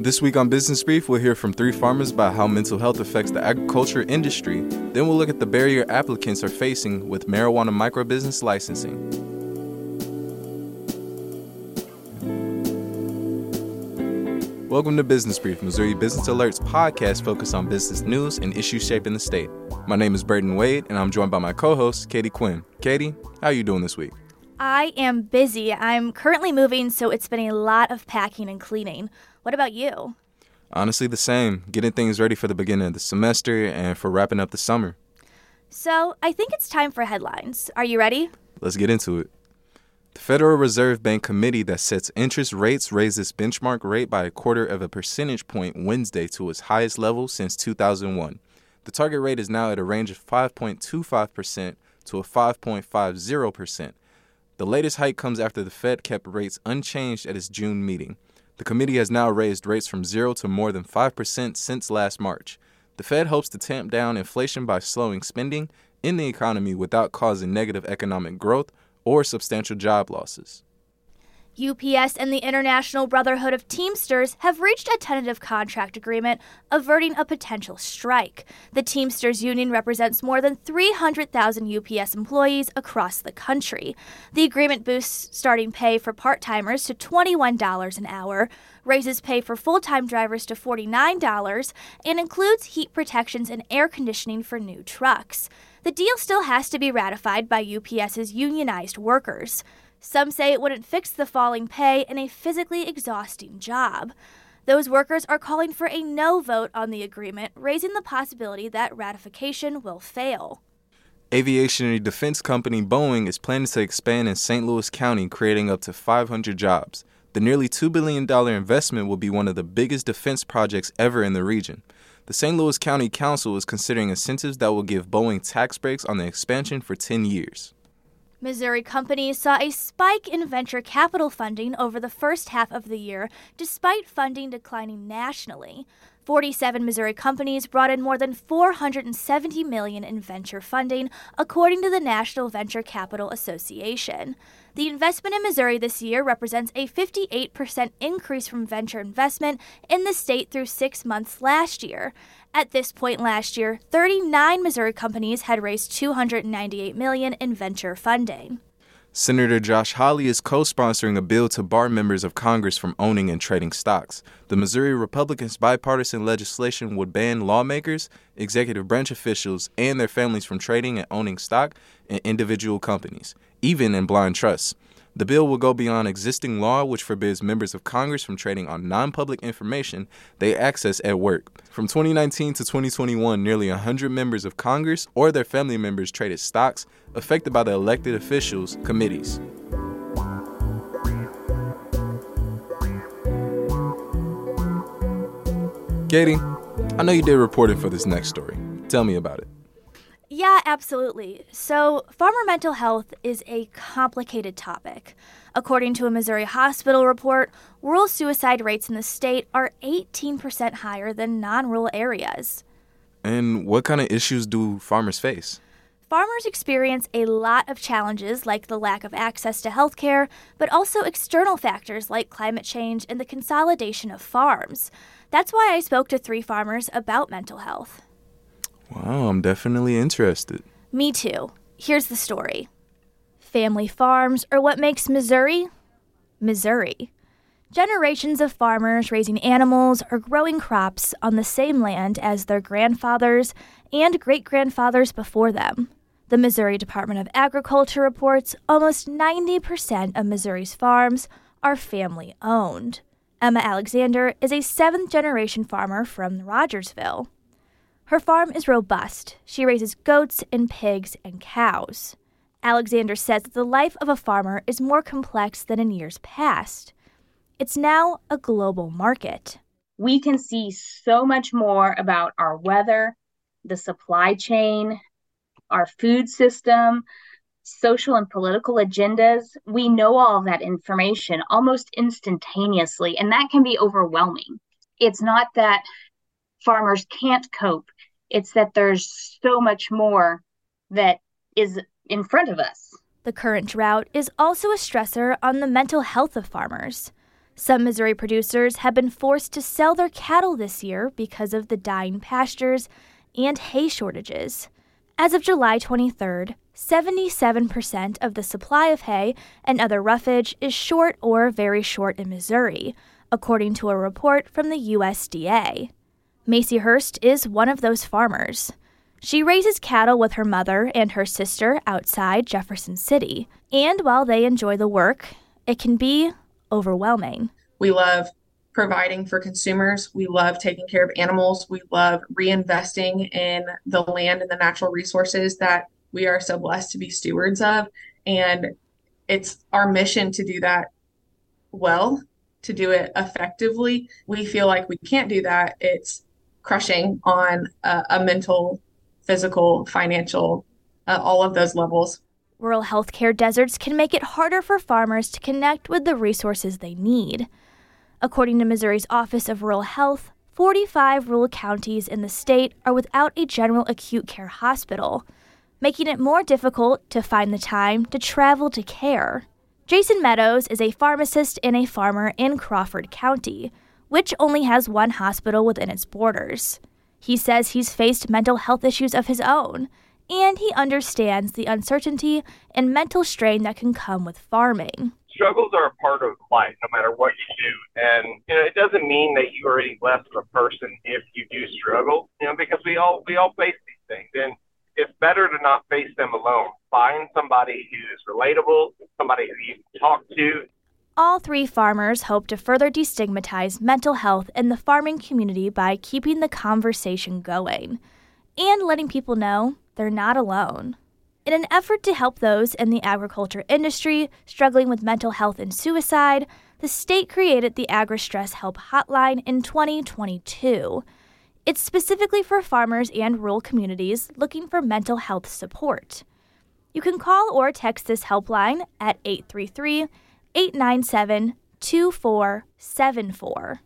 This week on Business Brief, we'll hear from three farmers about how mental health affects the agriculture industry. Then we'll look at the barrier applicants are facing with marijuana microbusiness licensing. Welcome to Business Brief, Missouri Business Alerts podcast focused on business news and issues shaping the state. My name is Burton Wade, and I'm joined by my co-host, Katie Quinn. Katie, how are you doing this week? I am busy. I'm currently moving, so it's been a lot of packing and cleaning. What about you? Honestly, the same. Getting things ready for the beginning of the semester and for wrapping up the summer. So, I think it's time for headlines. Are you ready? Let's get into it. The Federal Reserve Bank committee that sets interest rates raised its benchmark rate by a quarter of a percentage point Wednesday to its highest level since 2001. The target rate is now at a range of 5.25% to a 5.50%. The latest hike comes after the Fed kept rates unchanged at its June meeting. The committee has now raised rates from 0 to more than 5% since last March. The Fed hopes to tamp down inflation by slowing spending in the economy without causing negative economic growth or substantial job losses. UPS and the International Brotherhood of Teamsters have reached a tentative contract agreement averting a potential strike. The Teamsters Union represents more than 300,000 UPS employees across the country. The agreement boosts starting pay for part timers to $21 an hour, raises pay for full time drivers to $49, and includes heat protections and air conditioning for new trucks. The deal still has to be ratified by UPS's unionized workers. Some say it wouldn't fix the falling pay and a physically exhausting job. Those workers are calling for a no vote on the agreement, raising the possibility that ratification will fail. Aviation and defense company Boeing is planning to expand in St. Louis County, creating up to 500 jobs. The nearly $2 billion investment will be one of the biggest defense projects ever in the region. The St. Louis County Council is considering incentives that will give Boeing tax breaks on the expansion for 10 years. Missouri companies saw a spike in venture capital funding over the first half of the year, despite funding declining nationally. 47 Missouri companies brought in more than 470 million in venture funding, according to the National Venture Capital Association. The investment in Missouri this year represents a 58% increase from venture investment in the state through 6 months last year. At this point last year, 39 Missouri companies had raised 298 million in venture funding. Senator Josh Hawley is co sponsoring a bill to bar members of Congress from owning and trading stocks. The Missouri Republicans' bipartisan legislation would ban lawmakers, executive branch officials, and their families from trading and owning stock in individual companies, even in blind trusts. The bill will go beyond existing law, which forbids members of Congress from trading on non public information they access at work. From 2019 to 2021, nearly 100 members of Congress or their family members traded stocks affected by the elected officials' committees. Katie, I know you did reporting for this next story. Tell me about it. Yeah, absolutely. So, farmer mental health is a complicated topic. According to a Missouri hospital report, rural suicide rates in the state are 18% higher than non rural areas. And what kind of issues do farmers face? Farmers experience a lot of challenges like the lack of access to health care, but also external factors like climate change and the consolidation of farms. That's why I spoke to three farmers about mental health. Wow, I'm definitely interested. Me too. Here's the story Family farms are what makes Missouri Missouri. Generations of farmers raising animals or growing crops on the same land as their grandfathers and great grandfathers before them. The Missouri Department of Agriculture reports almost 90% of Missouri's farms are family owned. Emma Alexander is a seventh generation farmer from Rogersville. Her farm is robust. She raises goats and pigs and cows. Alexander says that the life of a farmer is more complex than in years past. It's now a global market. We can see so much more about our weather, the supply chain, our food system, social and political agendas. We know all that information almost instantaneously, and that can be overwhelming. It's not that farmers can't cope it's that there's so much more that is in front of us. The current drought is also a stressor on the mental health of farmers. Some Missouri producers have been forced to sell their cattle this year because of the dying pastures and hay shortages. As of July 23rd, 77% of the supply of hay and other roughage is short or very short in Missouri, according to a report from the USDA. Macy Hurst is one of those farmers. She raises cattle with her mother and her sister outside Jefferson City, and while they enjoy the work, it can be overwhelming. We love providing for consumers. We love taking care of animals. We love reinvesting in the land and the natural resources that we are so blessed to be stewards of. And it's our mission to do that well, to do it effectively. We feel like we can't do that. It's crushing on a, a mental, physical, financial, uh, all of those levels. Rural healthcare deserts can make it harder for farmers to connect with the resources they need. According to Missouri's Office of Rural Health, 45 rural counties in the state are without a general acute care hospital, making it more difficult to find the time to travel to care. Jason Meadows is a pharmacist and a farmer in Crawford County, which only has one hospital within its borders. He says he's faced mental health issues of his own and he understands the uncertainty and mental strain that can come with farming. Struggles are a part of life, no matter what you do. And you know, it doesn't mean that you are any less of a person if you do struggle, you know, because we all we all face these things. And it's better to not face them alone. Find somebody who is relatable, somebody who you can talk to. All three farmers hope to further destigmatize mental health in the farming community by keeping the conversation going and letting people know they're not alone. In an effort to help those in the agriculture industry struggling with mental health and suicide, the state created the AgriStress Help Hotline in 2022. It's specifically for farmers and rural communities looking for mental health support. You can call or text this helpline at 833 897 2474.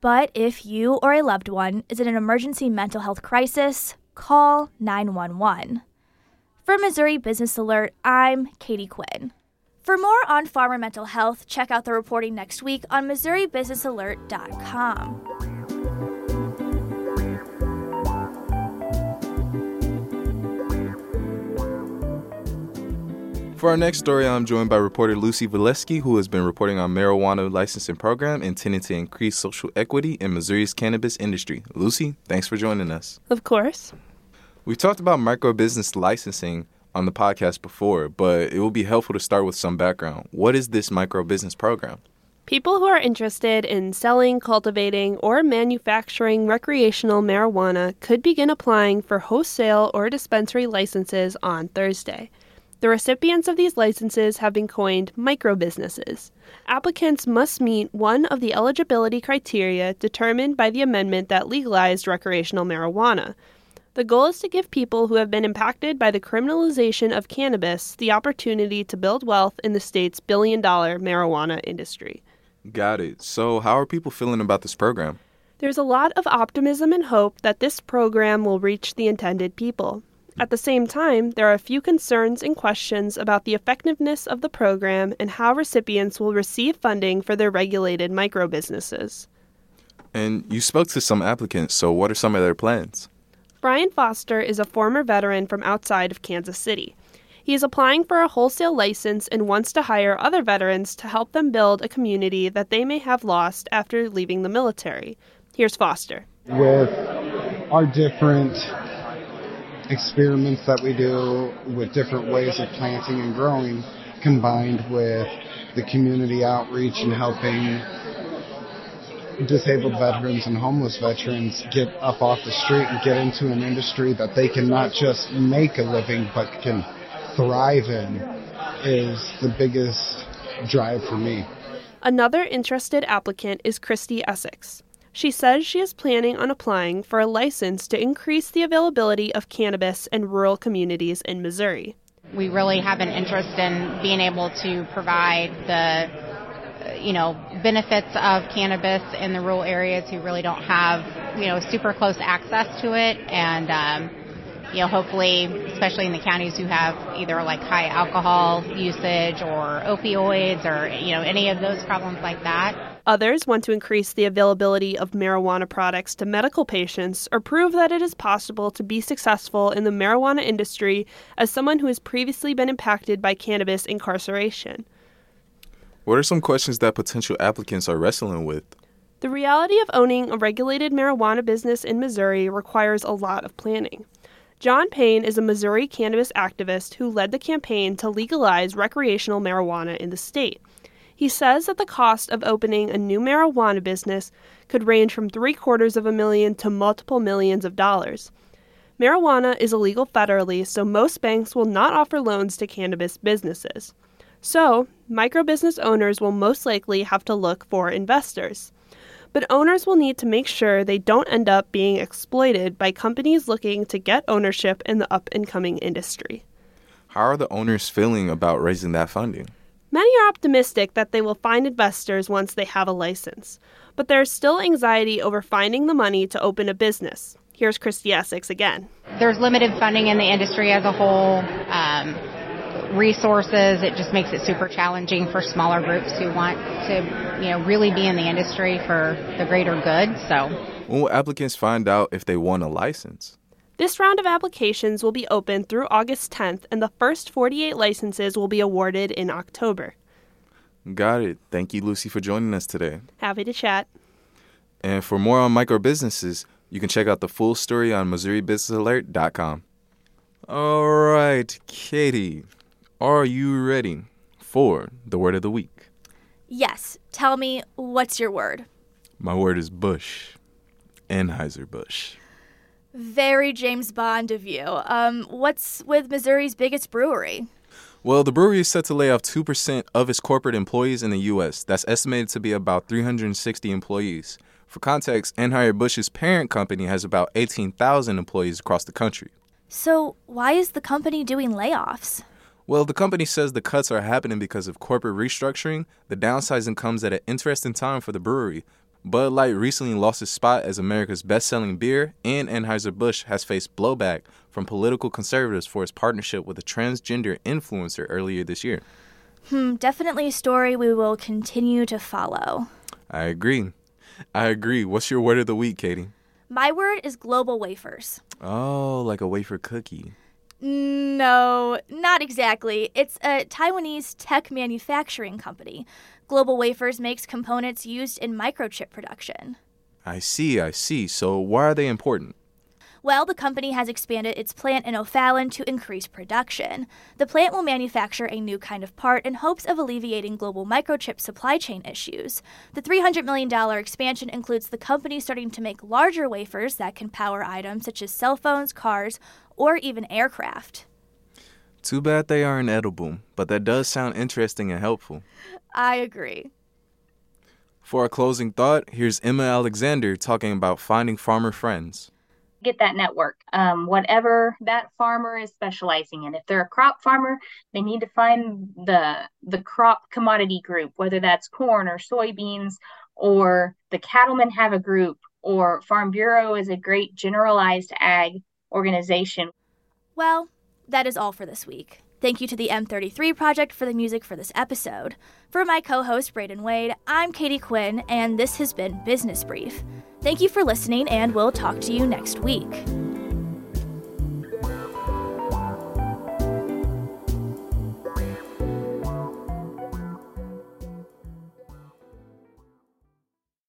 But if you or a loved one is in an emergency mental health crisis, call 911. For Missouri Business Alert, I'm Katie Quinn. For more on farmer mental health, check out the reporting next week on MissouriBusinessAlert.com. For our next story, I'm joined by reporter Lucy Valesky, who has been reporting on marijuana licensing program intended to increase social equity in Missouri's cannabis industry. Lucy, thanks for joining us. Of course. We've talked about micro business licensing on the podcast before, but it will be helpful to start with some background. What is this micro business program? People who are interested in selling, cultivating, or manufacturing recreational marijuana could begin applying for wholesale or dispensary licenses on Thursday. The recipients of these licenses have been coined micro businesses. Applicants must meet one of the eligibility criteria determined by the amendment that legalized recreational marijuana. The goal is to give people who have been impacted by the criminalization of cannabis the opportunity to build wealth in the state's billion dollar marijuana industry. Got it. So, how are people feeling about this program? There's a lot of optimism and hope that this program will reach the intended people. At the same time, there are a few concerns and questions about the effectiveness of the program and how recipients will receive funding for their regulated micro businesses. And you spoke to some applicants, so what are some of their plans? Brian Foster is a former veteran from outside of Kansas City. He is applying for a wholesale license and wants to hire other veterans to help them build a community that they may have lost after leaving the military. Here's Foster. With our different experiments that we do with different ways of planting and growing, combined with the community outreach and helping disabled veterans and homeless veterans get up off the street and get into an industry that they can not just make a living but can thrive in is the biggest drive for me. Another interested applicant is Christy Essex. She says she is planning on applying for a license to increase the availability of cannabis in rural communities in Missouri. We really have an interest in being able to provide the you know, benefits of cannabis in the rural areas who really don't have, you know, super close access to it. And, um, you know, hopefully, especially in the counties who have either like high alcohol usage or opioids or, you know, any of those problems like that. Others want to increase the availability of marijuana products to medical patients or prove that it is possible to be successful in the marijuana industry as someone who has previously been impacted by cannabis incarceration. What are some questions that potential applicants are wrestling with? The reality of owning a regulated marijuana business in Missouri requires a lot of planning. John Payne is a Missouri cannabis activist who led the campaign to legalize recreational marijuana in the state. He says that the cost of opening a new marijuana business could range from three quarters of a million to multiple millions of dollars. Marijuana is illegal federally, so most banks will not offer loans to cannabis businesses. So, microbusiness owners will most likely have to look for investors. But owners will need to make sure they don't end up being exploited by companies looking to get ownership in the up and coming industry. How are the owners feeling about raising that funding? Many are optimistic that they will find investors once they have a license, but there is still anxiety over finding the money to open a business. Here's Christy Essex again. There's limited funding in the industry as a whole, um, resources. It just makes it super challenging for smaller groups who want to, you know, really be in the industry for the greater good. So, when will applicants find out if they want a license? This round of applications will be open through August 10th, and the first 48 licenses will be awarded in October. Got it. Thank you, Lucy, for joining us today. Happy to chat. And for more on micro businesses, you can check out the full story on MissouriBusinessAlert.com. All right, Katie, are you ready for the word of the week? Yes. Tell me, what's your word? My word is Busch. Anheuser-Busch. Very James Bond of you. Um, what's with Missouri's biggest brewery? Well, the brewery is set to lay off 2% of its corporate employees in the U.S. That's estimated to be about 360 employees. For context, Anheuser-Busch's parent company has about 18,000 employees across the country. So, why is the company doing layoffs? Well, the company says the cuts are happening because of corporate restructuring. The downsizing comes at an interesting time for the brewery. Bud Light recently lost its spot as America's best-selling beer, and Anheuser-Busch has faced blowback from political conservatives for its partnership with a transgender influencer earlier this year. Hmm, definitely a story we will continue to follow. I agree. I agree. What's your word of the week, Katie? My word is global wafers. Oh, like a wafer cookie. No, not exactly. It's a Taiwanese tech manufacturing company. Global Wafers makes components used in microchip production. I see, I see. So, why are they important? Well, the company has expanded its plant in O'Fallon to increase production. The plant will manufacture a new kind of part in hopes of alleviating global microchip supply chain issues. The $300 million expansion includes the company starting to make larger wafers that can power items such as cell phones, cars, or even aircraft. Too bad they aren't edible, but that does sound interesting and helpful. I agree. For our closing thought, here's Emma Alexander talking about finding farmer friends. Get that network, um, whatever that farmer is specializing in. If they're a crop farmer, they need to find the the crop commodity group, whether that's corn or soybeans, or the cattlemen have a group, or Farm Bureau is a great generalized ag organization. Well, that is all for this week. Thank you to the M33 Project for the music for this episode. For my co host, Braden Wade, I'm Katie Quinn, and this has been Business Brief. Thank you for listening, and we'll talk to you next week.